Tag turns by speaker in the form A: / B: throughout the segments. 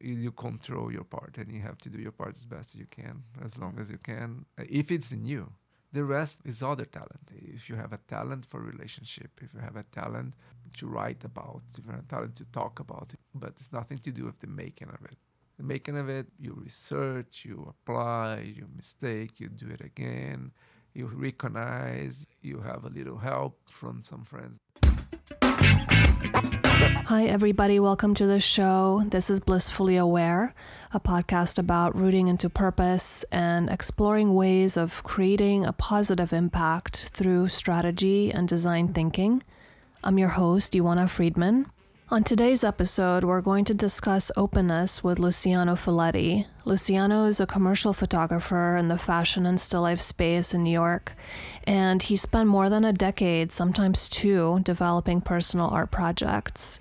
A: you control your part and you have to do your part as best as you can as long as you can. Uh, if it's in you the rest is other talent. If you have a talent for relationship if you have a talent to write about if you have a talent to talk about it but it's nothing to do with the making of it. The making of it you research you apply you mistake you do it again you recognize you have a little help from some friends
B: Hi, everybody. Welcome to the show. This is Blissfully Aware, a podcast about rooting into purpose and exploring ways of creating a positive impact through strategy and design thinking. I'm your host, Ioana Friedman. On today's episode, we're going to discuss openness with Luciano Filetti. Luciano is a commercial photographer in the fashion and still life space in New York, and he spent more than a decade, sometimes two, developing personal art projects.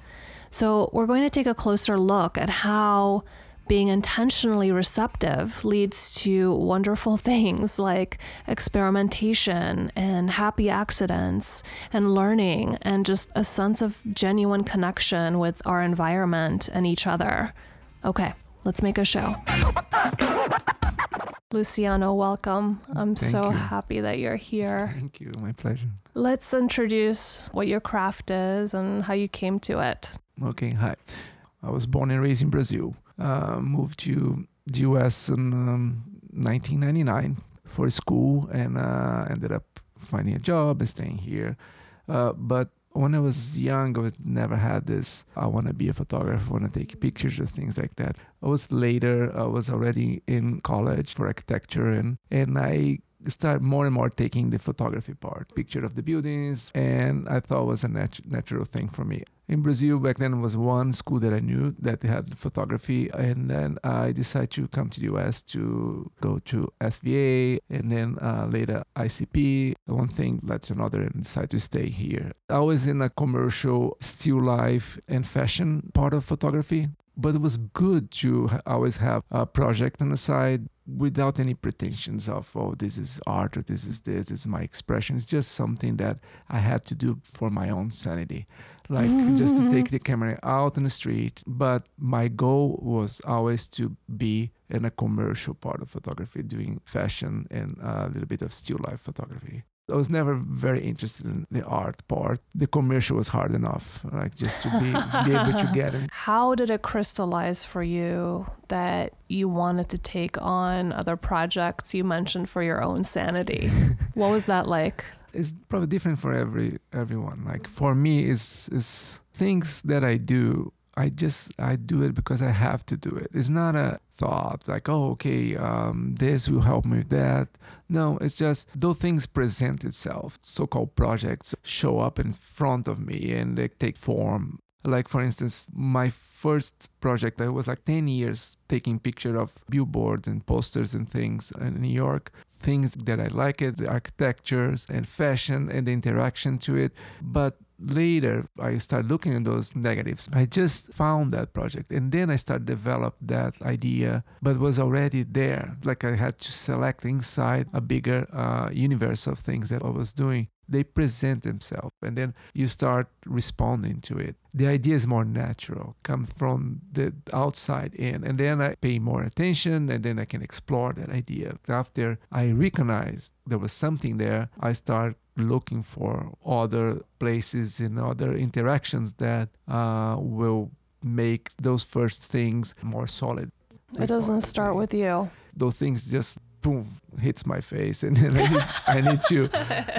B: So, we're going to take a closer look at how being intentionally receptive leads to wonderful things like experimentation and happy accidents and learning and just a sense of genuine connection with our environment and each other. Okay, let's make a show. Luciano, welcome. I'm
A: Thank
B: so
A: you.
B: happy that you're here.
A: thank you my pleasure
B: Let's introduce what your craft is and how you came to it.
A: Okay, hi. I was born and raised in Brazil. Uh, moved to the US in um, 1999 for school and uh, ended up finding a job and staying here. Uh, but when I was young, I never had this. I want to be a photographer, I want to take pictures of things like that. I was later. I was already in college for architecture, and and I started more and more taking the photography part, picture of the buildings, and I thought was a nat- natural thing for me. In Brazil back then was one school that I knew that had photography, and then I decided to come to the US to go to SVA, and then uh, later ICP. One thing led to another, and decided to stay here. I was in a commercial still life and fashion part of photography, but it was good to always have a project on the side without any pretensions of oh this is art or this is this this is my expression. It's just something that i had to do for my own sanity. Like just to take the camera out in the street. But my goal was always to be in a commercial part of photography doing fashion and a little bit of still life photography I was never very interested in the art part. The commercial was hard enough, like just to be, to be able to get it.
B: How did it crystallize for you that you wanted to take on other projects you mentioned for your own sanity? what was that like?
A: it's probably different for every everyone. Like for me, is is things that I do. I just I do it because I have to do it. It's not a thought like oh okay um, this will help me with that. No, it's just those things present itself. So-called projects show up in front of me and they take form. Like for instance, my first project I was like 10 years taking picture of billboards and posters and things in New York things that I like it, the architectures and fashion and the interaction to it. But later I started looking at those negatives. I just found that project and then I started develop that idea, but was already there. Like I had to select inside a bigger uh, universe of things that I was doing. They present themselves and then you start responding to it. The idea is more natural, comes from the outside in, and then I pay more attention and then I can explore that idea. After I recognize there was something there, I start looking for other places and other interactions that uh, will make those first things more solid.
B: It doesn't start with you.
A: those things just boom hits my face and then I need, I need to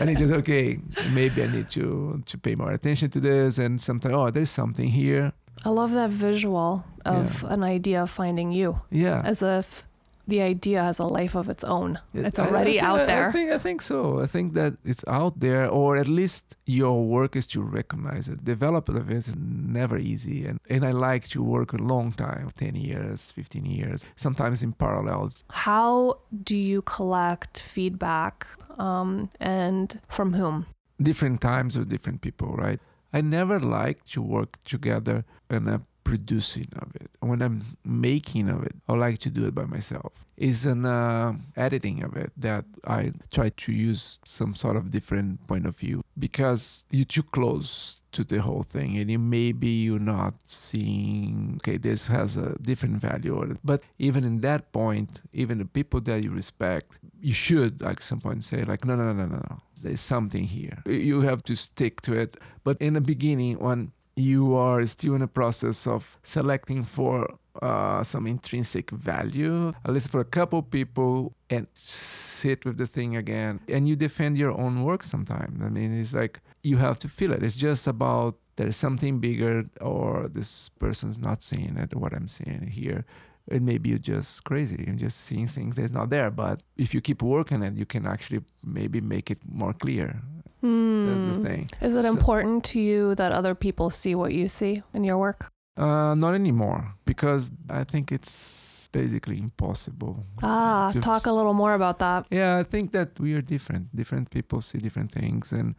A: I need to okay maybe I need to to pay more attention to this and sometimes oh there's something here
B: I love that visual of an idea finding you
A: yeah
B: as if the idea has a life of its own.
A: It-
B: It's
A: I- I
B: already
A: think-
B: out there.
A: I think I think so. I think that it's out there, or at least your work is to recognize it. Development of it is never easy, and and I like to work a long time, ten years, fifteen years, sometimes in parallels.
B: How do you collect feedback um, and from whom?
A: Different times with different people, right? I never like to work together in a producing of it. When I'm making of it, I like to do it by myself. is an uh, editing of it that I try to use some sort of different point of view. because you're too close to the whole thing and you maybe you're not seeing okay this has a different value but even in that point even the people that you respect you should like some point say like no no no no no no there's something here you have to stick to it but in the beginning when you are still in the process of selecting for uh, some intrinsic value, at least for a couple people, and sit with the thing again. And you defend your own work sometimes. I mean, it's like you have to feel it. It's just about there's something bigger, or this person's not seeing it, what I'm seeing here. And maybe you're just crazy and just seeing things that's not there. But if you keep working it, you can actually maybe make it more clear.
B: Mm.
A: That's the thing.
B: Is it
A: So-
B: important to you that other people see what you see in your work?
A: Uh, not anymore because I think it's basically impossible.
B: Ah, talk a little more about that.
A: Yeah, I think that we are different. Different people see different things, and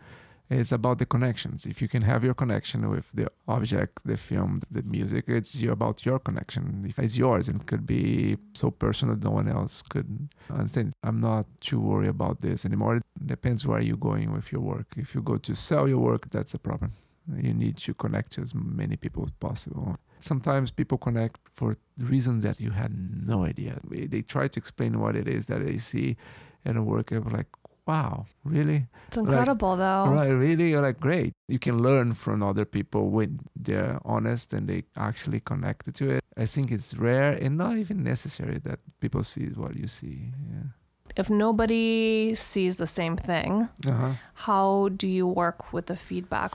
A: it's about the connections. If you can have your connection with the object, the film, the music, it's about your connection. If it's yours, and it could be so personal, that no one else could understand. I'm not too worried about this anymore. It depends where you're going with your work. If you go to sell your work, that's a problem. You need to connect to as many people as possible. Sometimes people connect for reasons that you had no idea. They try to explain what it is that they see in a work. I'm like, wow, really?
B: It's incredible, though.
A: Right, really? You're like, great. You can learn from other people when they're honest and they actually connected to it. I think it's rare and not even necessary that people see what you see. Yeah.
B: If nobody sees the same thing,
A: Uh-huh.
B: how do you work with the feedback?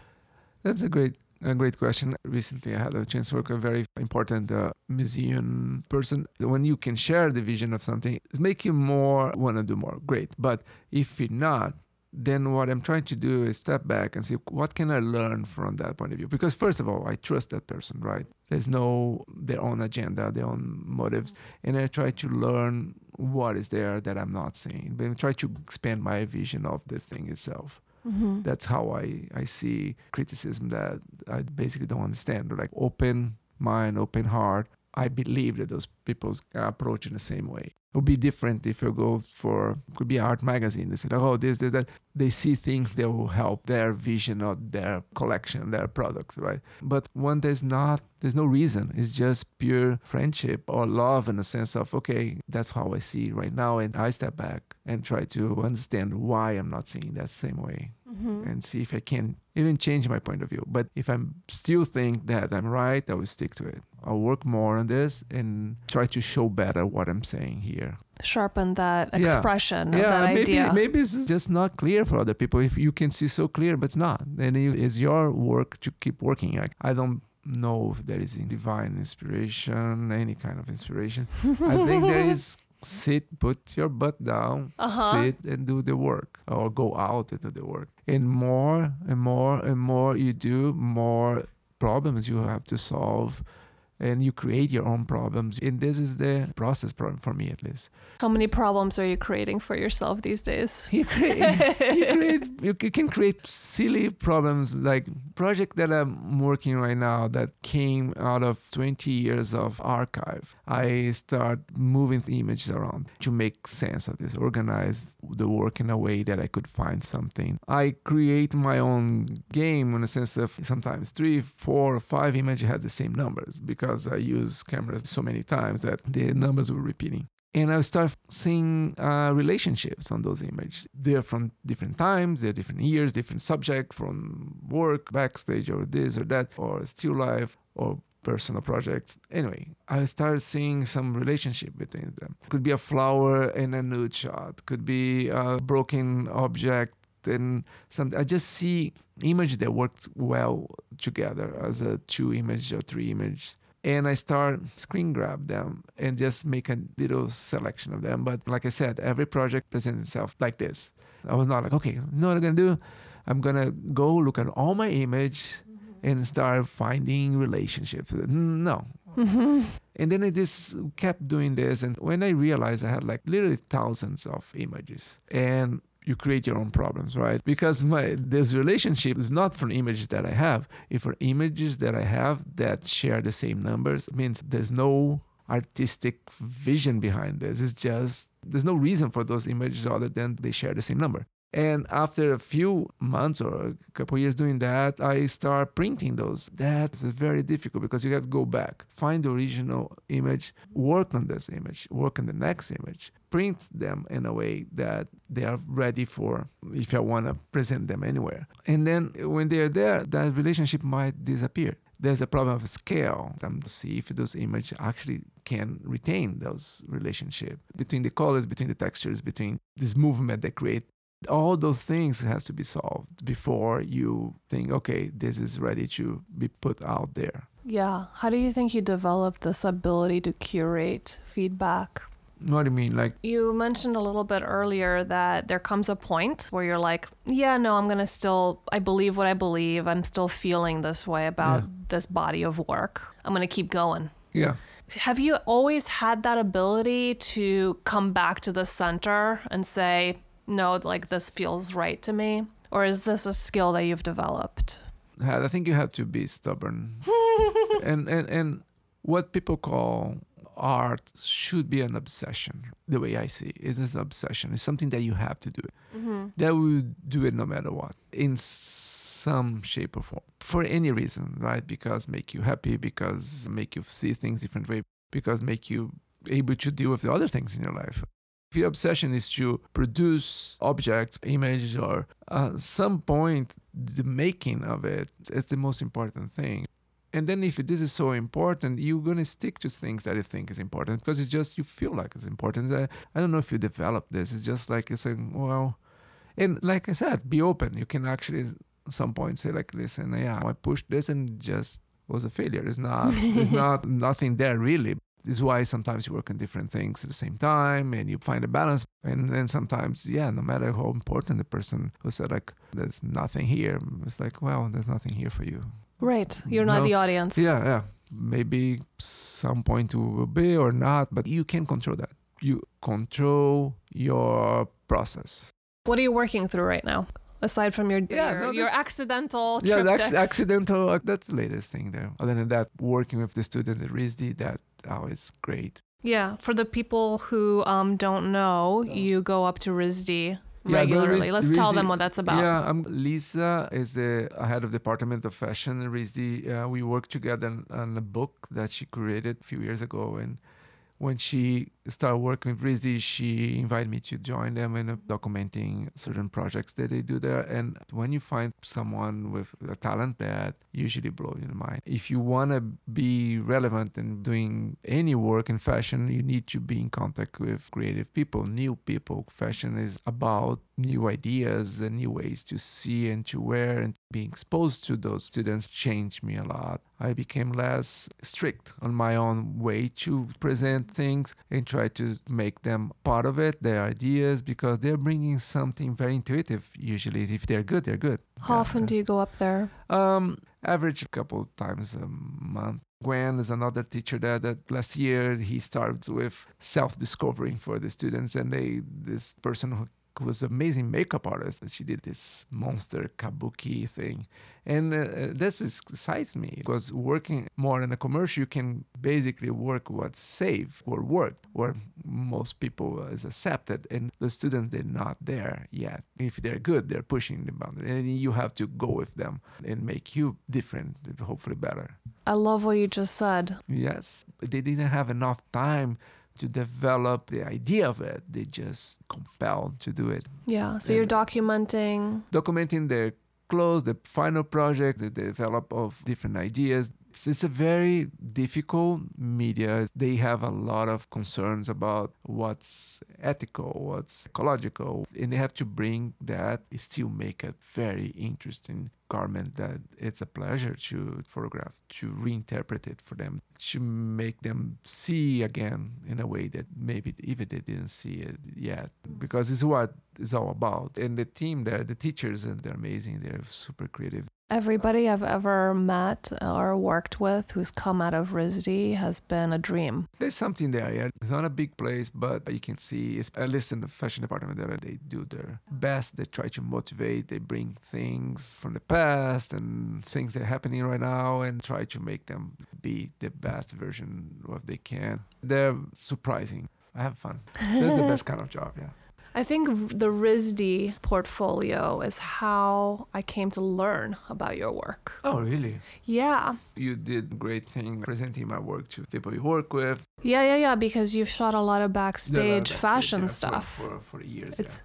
A: That's a great a great question. Recently, I had a chance to work with a very important uh, museum person. When you can share the vision of something, it's make you more want to do more. Great. But if you're not, then what I'm trying to do is step back and see what can I learn from that point of view. Because first of all, I trust that person, right? There's no their own agenda, their own motives, and I try to learn what is there that I'm not seeing. But I try to expand my vision of the thing itself
B: Mm-hmm.
A: that's how I, I see criticism that I basically don't understand. Like open mind, open heart. I believe that those people approach in the same way. Would be different if you go for could be art magazine. They said, oh, this, this, that. They see things that will help their vision or their collection, their product, right? But when there's not, there's no reason. It's just pure friendship or love in the sense of, okay, that's how I see right now, and I step back and try to understand why I'm not seeing that same way
B: Mm-hmm.
A: and see if I can even change my point of view. But if I'm still think that I'm right, I will stick to it. I'll work more on this and try to show better what I'm saying here.
B: Sharpen that
A: Yeah.
B: expression of that
A: maybe
B: idea.
A: maybe it's just not clear for other people. If you can see so clear, but it's not, then it's your work to keep working. Like I don't know if there is divine inspiration, any kind of inspiration. I think there is sit, put your butt down,
B: Uh-huh.
A: sit and do the work, or go out and do the work. And more and more and more you do, more problems you have to solve. And you create your own problems. And this is the process problem for me, at least.
B: How many problems are you creating for yourself these days?
A: You create, you, create, you can create silly problems like project that I'm working right now that came out of 20 years of archive. I start moving the images around to make sense of this, organize the work in a way that I could find something. I create my own game in the sense of sometimes three, four, or five images had the same numbers because I use cameras so many times that the numbers were repeating and I start seeing uh, relationships on those images. They're from different times, they're different years, different subjects from work, backstage, or this or that, or still life, or personal projects. Anyway, I started seeing some relationship between them. Could be a flower and a nude shot. Could be a broken object and some. I just see image that worked well together as a two image or three image and I start screen grab them and just make a little selection of them. But like I said, every project presents itself like this. I was not like, okay, you know what I'm gonna do? I'm gonna go look at all my image mm-hmm. and start finding relationships. No. Mm-hmm. And then I just kept doing this. And when I realized I had like literally thousands of images and you create your own problems, right? Because my this relationship is not from images that I have. If for images that I have that share the same numbers, means there's no artistic vision behind this. It's just there's no reason for those images other than they share the same number. And after a few months or a couple years doing that, I start printing those. That's very difficult because you have to go back, find the original image, work on this image, work on the next image, print them in a way that they are ready for if I want to present them anywhere. And then when they're there, that relationship might disappear there's a problem of scale. to see if those images actually can retain those relationship between the colors, between the textures, between this movement they create. All those things has to be solved before you think, okay, this is ready to be put out there.
B: Yeah. How do you think you developed this ability to curate feedback
A: what do you mean? Like
B: you mentioned a little bit earlier that there comes a point where you're like, yeah, no, I'm gonna still. I believe what I believe. I'm still feeling this way about yeah. this body of work. I'm gonna keep going.
A: Yeah.
B: Have you always had that ability to come back to the center and say, no, like this feels right to me? Or is this a skill that you've developed?
A: I think you have to be stubborn. and, and, and what people call art should be an obsession the way i see it. it is an obsession it's something that you have to do mm-hmm. that will do it no matter what in some shape or form for any reason right because make you happy because make you see things different way because make you able to deal with the other things in your life if your obsession is to produce objects images or at uh, some point the making of it is the most important thing. And then if this is so important you're going to stick to things that you think is important because it's just you feel like it's important. I, I don't know if you develop this it's just like you're saying well and like i said be open. You can actually at some point say like listen yeah i pushed this and just was a failure. It's not it's not nothing there really this is why sometimes you work on different things at the same time and you find a balance. And then sometimes, yeah, no matter how important the person who said, like, there's nothing here, it's like, well, there's nothing here for you.
B: Right. You're not no, the audience.
A: Yeah, yeah. Maybe some point will be or not, but you can control that. You control your process.
B: What are you working through right now? Aside from your yeah, your, no, your accidental yeah,
A: that's accidental. Uh, that's the latest thing there. Other than that, working with the student at RISD, that oh, it's great.
B: Yeah, for the people who um, don't know, you go up to RISD yeah, regularly. Let's tell them what that's about.
A: Yeah, I'm, Lisa is the head of department of fashion at RISD. Uh, we worked together on a book that she created a few years ago, and when she started working with RISD, she invited me to join them in uh, documenting certain projects that they do there. And when you find someone with a talent that usually blows your mind, if you want to be relevant in doing any work in fashion, you need to be in contact with creative people, new people. Fashion is about new ideas and new ways to see and to wear and being exposed to those students changed me a lot. I became less strict on my own way to present things and try to make them part of it, their ideas, because they're bringing something very intuitive. Usually, if they're good, they're good.
B: How yeah. often do you go up there?
A: Um, average a couple times a month. Gwen is another teacher there that last year he started with self-discovering for the students, and they this person who was amazing makeup artist. She did this monster kabuki thing, and uh, this excites me because working more in a commercial, you can basically work what's safe or worked, where most people is accepted, and the students they're not there yet. If they're good, they're pushing the boundary, and you have to go with them and make you different, hopefully better.
B: I love what you just said.
A: Yes, they didn't have enough time to develop the idea of it. They just compelled to do it.
B: Yeah. So and you're documenting
A: documenting their close, the final project, the develop of different ideas, it's, it's a very difficult media. They have a lot of concerns about what's ethical, what's ecological, and they have to bring that, still make a very interesting garment that it's a pleasure to photograph, to reinterpret it for them, to make them see again in a way that maybe even they didn't see it yet, mm. because it's what it's all about. And the team there, the teachers, and they're amazing. They're super creative.
B: Everybody I've ever met or worked with who's come out of RISD has been a dream.
A: There's something there, yeah. It's not a big place, but you can see, it's, at least in the fashion department, there, they do their best. They try to motivate. They bring things from the past and things that are happening right now and try to make them be the best version of they can. They're surprising. I have fun. That's the best kind of job, yeah.
B: I think the RISD portfolio is how I came to learn about your work.
A: Oh, really?
B: Yeah.
A: You did great thing presenting my work to people you work with.
B: Yeah, yeah, yeah, because you've shot a lot of backstage
A: Yeah,
B: fashion
A: yeah,
B: stuff.
A: For, for, for years.
B: It's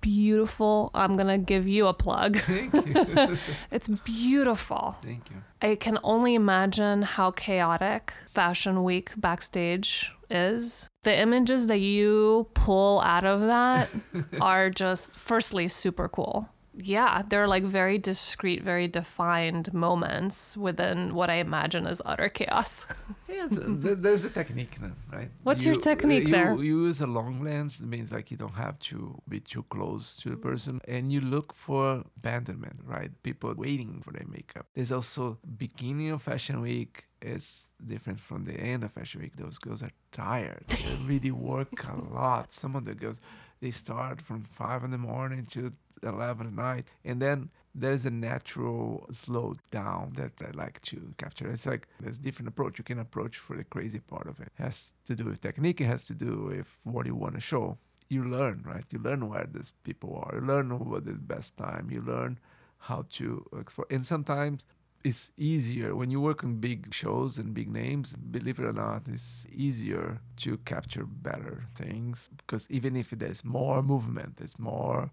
B: beautiful. I'm going to give you a plug.
A: Thank you.
B: it's beautiful.
A: Thank you.
B: I can only imagine how chaotic Fashion Week backstage is. The images that you pull out of that are just, firstly, super cool. Yeah, they're like very discrete, very defined moments within what I imagine is utter chaos.
A: Yeah, th- th- there's the technique, then, right?
B: What's your
A: You-
B: technique
A: you,
B: there?
A: You use a long lens. It means like you don't have to be too close to the person, and you look for abandonment, right? People waiting for their makeup. There's also beginning of Fashion Week it's different from the end of Fashion Week. Those girls are tired. They really work a lot. Some of the girls they start from five in the morning to eleven at night, and then there's a natural slow down that I like to capture. It's like there's different approach you can approach for the crazy part of it. it. Has to do with technique. It has to do with what you want to show. You learn, right? You learn where these people are. You learn what the best time. You learn how to explore. And sometimes it's easier when you work on big shows and big names. Believe it or not, it's easier to capture better things because even if there's more movement, there's more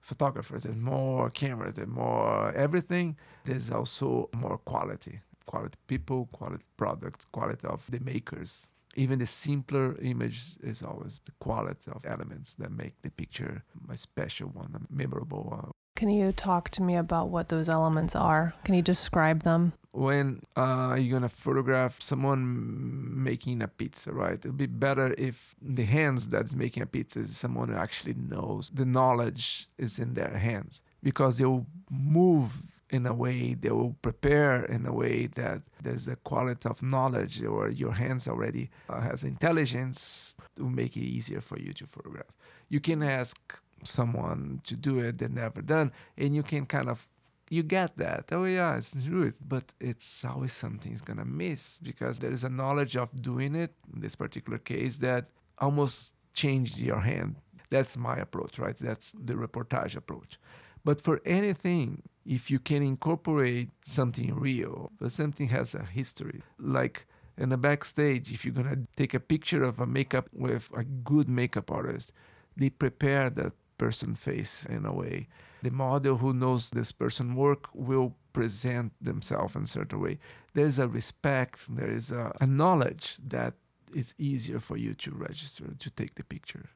A: photographers, there's more cameras, there's more everything. There's also more quality, quality people, quality products, quality of the makers. Even the simpler image is always the quality of elements that make the picture a special one, a memorable one.
B: Can you talk to me about what those elements are? Can you describe them?
A: when uh, you're gonna photograph someone making a pizza, right? It'd be better if the hands that's making a pizza is someone who actually knows. The knowledge is in their hands because they'll move in a way, they will prepare in a way that there's a quality of knowledge or your hands already uh, has intelligence to make it easier for you to photograph. You can ask someone to do it they've never done and you can kind of you get that. Oh yeah, it's true. But it's always something's gonna miss because there is a knowledge of doing it in this particular case that almost changed your hand. That's my approach, right? That's the reportage approach. But for anything, if you can incorporate something real, but something has a history, like in the backstage, if you're gonna take a picture of a makeup with a good makeup artist, they prepare that person face in a way. The model who knows this person work will present themselves in a certain way. There's a respect there is a, a knowledge that it's easier for you to register to take the picture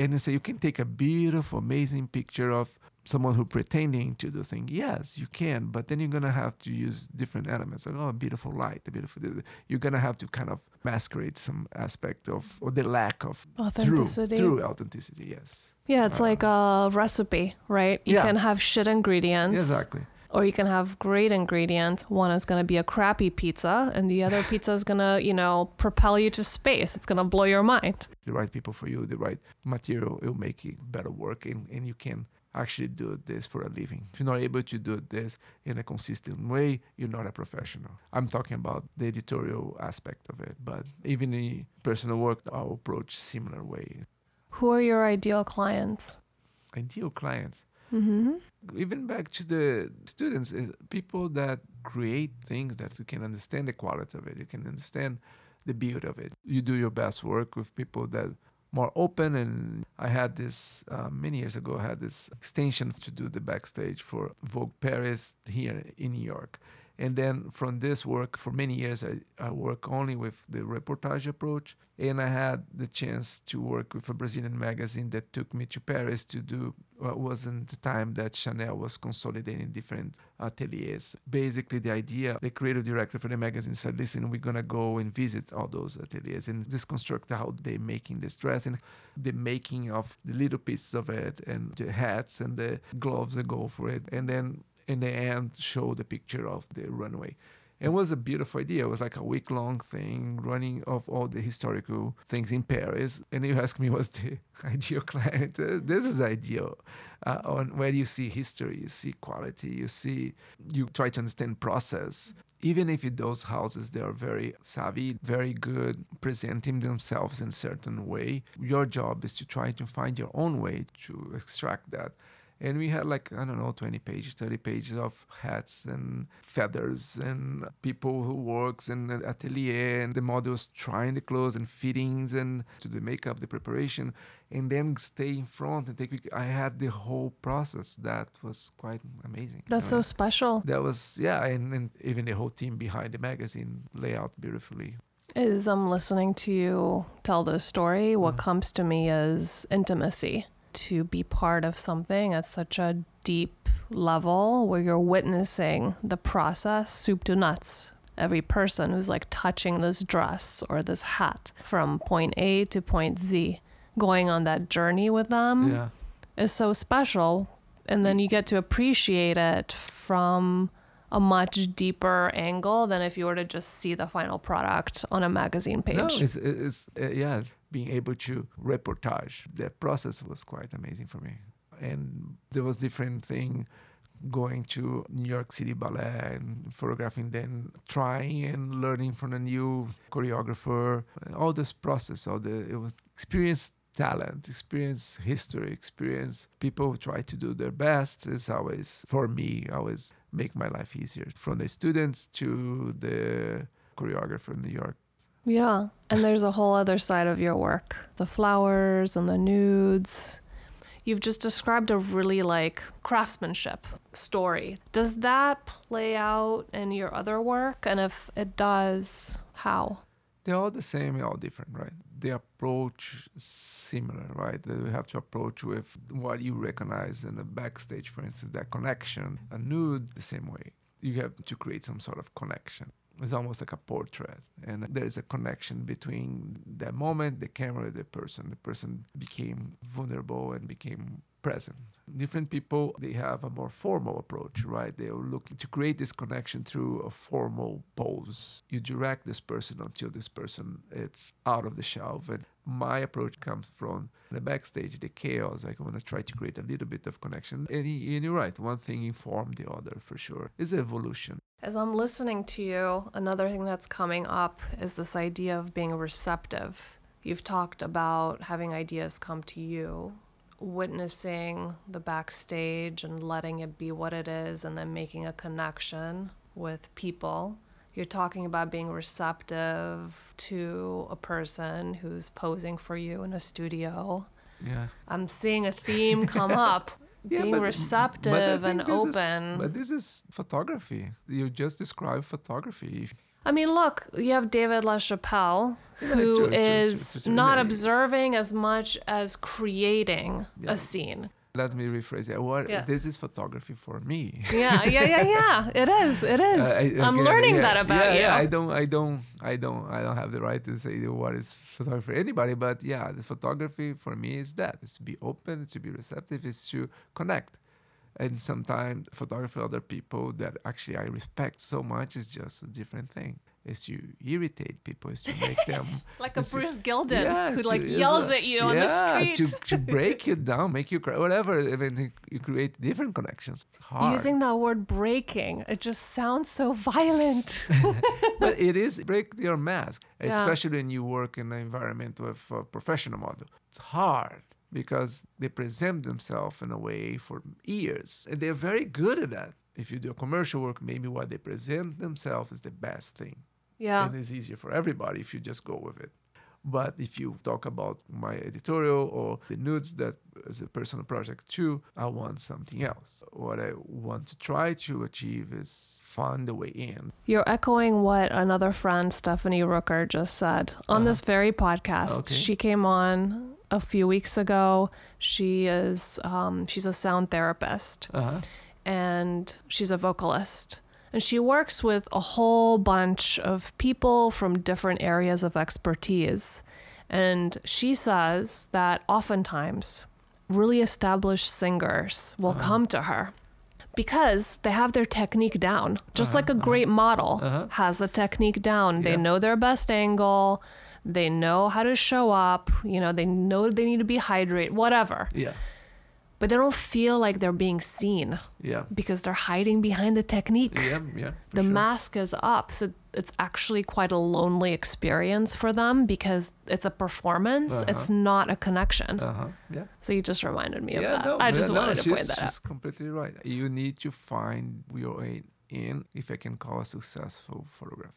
A: and say you can take a beautiful amazing picture of someone who pretending to do things yes you can but then you're gonna have to use different elements like oh beautiful light a beautiful you're gonna have to kind of masquerade some aspect of or the lack of
B: Authenticity.
A: true, true authenticity yes
B: Yeah, it's
A: Uh,
B: like a recipe, right? You
A: Yeah.
B: can have shit ingredients.
A: exactly
B: Or you can have great ingredients. One is going to be a crappy pizza, and the other pizza is going to, you know, propel you to space. It's going to blow your mind.
A: the right people for you, the right material, it'll make it better work and, and you can actually do this for a living. If you're not able to do this in a consistent way, you're not a professional. I'm talking about the editorial aspect of it, but even in personal work, I'll approach similar way.
B: Who are your ideal clients?
A: Ideal clients.
B: Mm-hmm.
A: Even back to the students, people that create things that you can understand the quality of it, you can understand the beauty of it. You do your best work with people that more open and i had this uh, many years ago i had this extension to do the backstage for vogue paris here in new york and then from this work for many years I, I work only with the reportage approach. And i had the chance to work with a brazilian magazine that took me to paris to do what was in the time that chanel was consolidating different ateliers. Basically the idea the creative director for the magazine said listen we're going to go and visit all those ateliers and just construct how they're making this dress and the making of the little pieces of it and the hats and the gloves that go for it. And then in the end show the picture of the runway it was a beautiful idea. It was like a week long thing running of all the historical things in Paris. And you ask me, what's the ideal client? Uh, this is ideal. Uh, on where you see history, you see quality, you see, you try to understand process. even if it those houses they are very savvy, very good presenting themselves in certain way, your job is to try to find your own way to extract that and we had like i don't know 20 pages 30 pages of hats and feathers and people who works in the atelier and the models trying the clothes and fittings and to the makeup the preparation and then stay in front and take i had the whole process. That was quite amazing
B: that's so special.
A: That was yeah and, and even the whole team behind the magazine lay out beautifully.
B: As i'm listening to you tell this story what mm-hmm. comes to me is intimacy to be part of something at such a deep level where you're witnessing the process, soup to nuts. Every person who's like touching this dress or this hat from point A to point Z, going on that journey with them
A: yeah.
B: is so special. And then you get to appreciate it from a much deeper angle than if you were to just see the final product on a magazine page. No,
A: it's, it's uh, yeah, being able to reportage. The process was quite amazing for me, and there was different thing going to New York City Ballet and photographing, then trying and learning from a new choreographer. All this process, all the it was experience talent, experience history, experience people try to do their best is always for me always make my life easier. From the students to the choreographer in New York.
B: Yeah. And there's a whole other side of your work. The flowers and the nudes. You've just described a really like craftsmanship story. Does that play out in your other work? And if it does, how?
A: They're all the same, all different, right? The approach similar, right? That we have to approach with what you recognize in the backstage, for instance, that connection. A nude, the same way. You have to create some sort of connection. It's almost like a portrait, and there is a connection between that moment, the camera, the person. The person became vulnerable and became present. Different people, they have a more formal approach, right? They are looking to create this connection through a formal pose. You direct this person until this person it's out of the shelf. And my approach comes from the backstage, the chaos. I want to try to create a little bit of connection. And, and you're right, one thing informed the other for sure. It's evolution.
B: As I'm listening to you, another thing that's coming up is this idea of being receptive. You've talked about having ideas come to you witnessing the backstage and letting it be what it is and then making a connection with people. You're talking about being receptive to a person who's posing for you in a studio.
A: Yeah.
B: I'm seeing a theme come up. yeah, being but, receptive but and open.
A: Is, but this is photography. You just described photography.
B: I mean, look, you have David LaChapelle, who is not observing as much as creating yeah. a scene.
A: Let me rephrase it. What yeah. this is photography for me.
B: yeah, yeah, yeah, yeah. It is. It is. Uh, I, am learning yeah, that about you.
A: Yeah, I don't, I don't, I don't, I don't have the right to say what is photography for anybody. But yeah, the photography for me is that: it's to be open, it's to be receptive, it's to connect and sometimes photography other people that actually I respect so much is just a different thing. Is to irritate people, is to make them
B: like a Bruce Gilden yeah, who like yells a, at you yeah, on the street
A: to, to break you down, make you cry, whatever. I mean, you create different connections. It's hard.
B: Using that word breaking, it just sounds so violent.
A: but it is break your mask, yeah. especially when you work in an environment with a professional model. It's hard because they present themselves in a way for years. And they're very good at that. If you do a commercial work, maybe what they present themselves is the best thing.
B: Yeah.
A: And it's easier for everybody if you just go with it. But if you talk about my editorial or the nudes that is a personal project too, I want something else. What I want to try to achieve is find a way in.
B: You're echoing what another friend, Stephanie Rooker, just said on uh-huh. this very podcast. Okay. She came on a few weeks ago. She is um, she's a sound therapist,
A: uh-huh.
B: and she's a vocalist. And she works with a whole bunch of people from different areas of expertise. And she says that oftentimes really established singers will uh-huh. come to her because they have their technique down. Just uh-huh, like a uh-huh. great model uh-huh. has the technique down. They know their best angle, they know how to show up, you know, they know they need to be hydrated, whatever.
A: Yeah.
B: but they don't feel like they're being seen
A: Yeah.
B: because they're hiding behind the technique.
A: Yeah. Yeah.
B: the
A: sure.
B: mask is up. So it's actually quite a lonely experience for them because it's a performance,
A: Uh-huh.
B: it's not a connection.
A: Uh huh. Yeah.
B: So you just reminded me of that.
A: No,
B: I just
A: yeah, no,
B: wanted to
A: she's,
B: point that
A: she's
B: out.
A: completely right. You need to find your way in if I can call a successful photograph.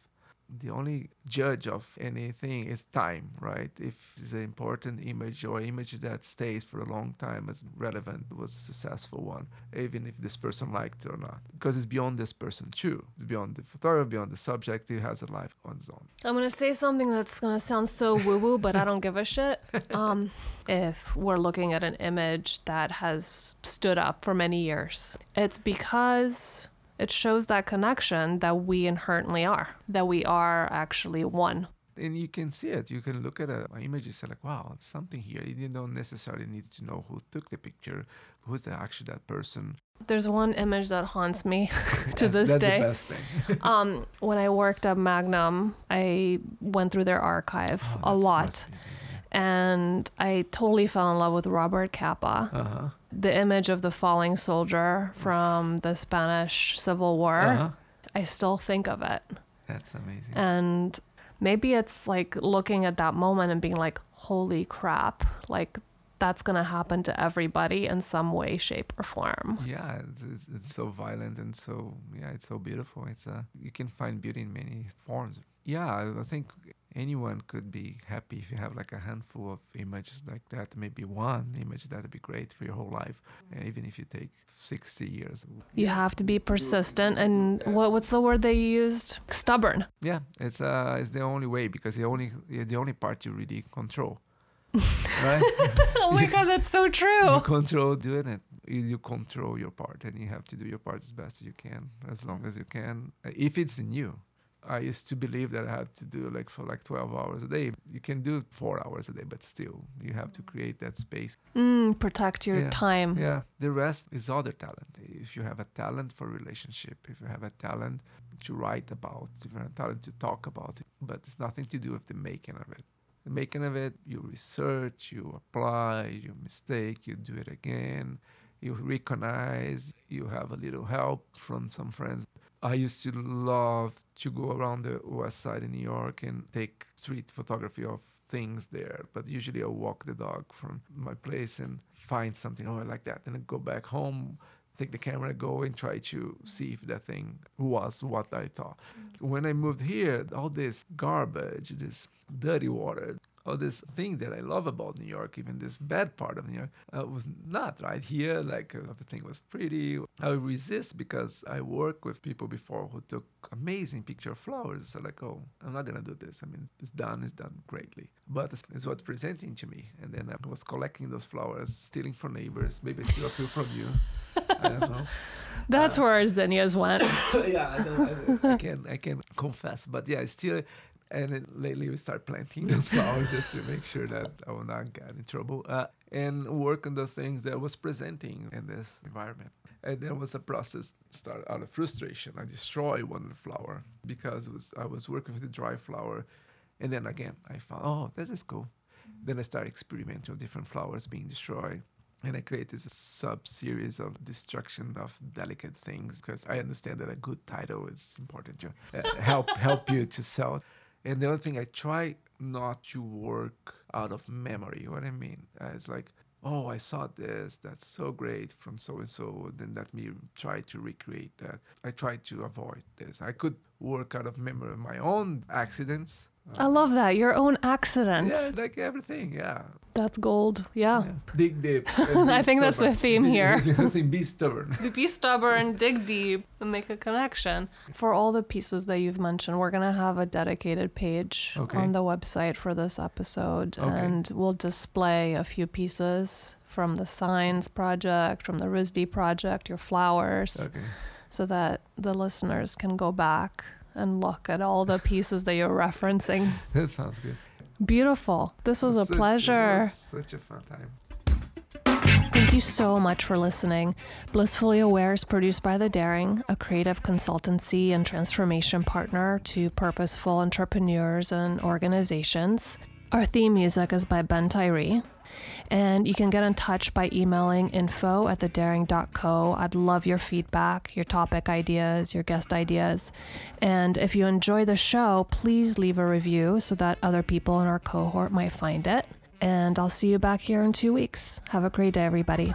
A: The only judge of anything is time, right? If it's an important image or image that stays for a long time as relevant was a successful one, even if this person liked it or not. Because it's beyond this person too. It's beyond the photographer, beyond the subject. It has a life on its own.
B: I'm gonna say something that's gonna sound so woo woo, but I don't give a shit. Um, if we're looking at an image that has stood up for many years, it's because it shows that connection that we inherently are, that we are actually one.
A: and you can see it. You can look at an image and say like, "Wow, it's something here." You don't necessarily need to know who took the picture, who's the, actually that person.
B: There's one image that haunts me to
A: That's-
B: this
A: that's
B: day.
A: the best thing.
B: um, when I worked at Magnum, I went through their archive
A: Oh,
B: a lot, and I totally fell in love with Robert Capa.
A: Uh-huh.
B: The image of the falling soldier from the Spanish Civil War.
A: Uh-huh.
B: I still think of it,
A: That's amazing.
B: and maybe it's like looking at that moment and being like, "Holy crap!" Like that's gonna happen to everybody in some way, shape, or form.
A: yeah, it's, it's, it's so violent and so yeah, it's so beautiful. It's uh, you can find beauty in many forms. Yeah, I think anyone could be happy if you have like a handful of images like that. Maybe one image that'd be great for your whole life, uh, even if you take sixty years.
B: You have to be persistent, and what what's the word they used? Stubborn.
A: Yeah, it's uh, it's the only way because the only the only part you really control, right?
B: oh my god, that's so true.
A: you control doing it. You, control your part, and you have to do your part as best as you can, as long as you can. If it's in you, I used to believe that I had to do like for like twelve hours a day. You can do four hours a day, but still, you have to create that space.
B: Mm, protect your
A: Yeah.
B: time.
A: Yeah, the rest is other talent. If you have a talent for relationship, if you have a talent to write about, if you have a talent to talk about it, but it's nothing to do with the making of it. The making of it, you research, you apply, you mistake, you do it again, you recognize, you have a little help from some friends. I used to love to go around the west side in New York and take street photography of things there. But usually I walk the dog from my place and find something, oh, I like that. Then I go back home, take the camera, go and try to see if that thing was what I thought. Mm. When I moved here, all this garbage, this dirty water, all this thing that I love about New York, even this bad part of New York, uh, was not right here. Like uh, everything was pretty. I would resist because I work with people before who took amazing picture of flowers. So like, oh, I'm not gonna do this. I mean, it's done. It's done greatly. But it's, it's what presenting to me. And then I was collecting those flowers, stealing from neighbors. Maybe I steal a few from you. I don't know.
B: That's where our zinnias went.
A: yeah, I, I, I can I can confess, but yeah, I still. And then lately we start planting those flowers just to make sure that I will not get in trouble uh, and work on the things that I was presenting in this environment. And there was a process start out of frustration. I destroy one flower because it was I was working with the dry flower, and then again I found oh this is cool. Then I started experimenting with different flowers being destroyed and I create this sub series of destruction of delicate things because I understand that a good title is important to uh, help help you to sell. And the other thing, I try not to work out of memory. What I mean, uh, it's like, oh, I saw this. That's so great from so and so. Then let me try to recreate that. I try to avoid this. I could work out of memory of my own accidents.
B: I love that. Your own accident.
A: Yeah, like everything. Yeah.
B: That's gold. Yeah.
A: yeah. Dig deep.
B: I think that's the theme here.
A: Be stubborn.
B: Be stubborn, dig deep, and make a connection. For all the pieces that you've mentioned, we're going to have a dedicated page
A: Okay.
B: on the website for this episode,
A: Okay.
B: and we'll display a few pieces from the Signs project, from the RISD project, your flowers,
A: Okay.
B: so that the listeners can go back and look at all the pieces that you're referencing.
A: That sounds good.
B: Beautiful. This was a
A: Such-
B: pleasure.
A: was such a fun time.
B: Thank you so much for listening. Blissfully Aware is produced by The Daring, a creative consultancy and transformation partner to purposeful entrepreneurs and organizations. Our theme music is by Ben Tyree. And you can get in touch by emailing info at thedaring.co. I'd love your feedback, your topic ideas, your guest ideas. And if you enjoy the show, please leave a review so that other people in our cohort might find it. And I'll see you back here in two weeks. Have a great day, everybody.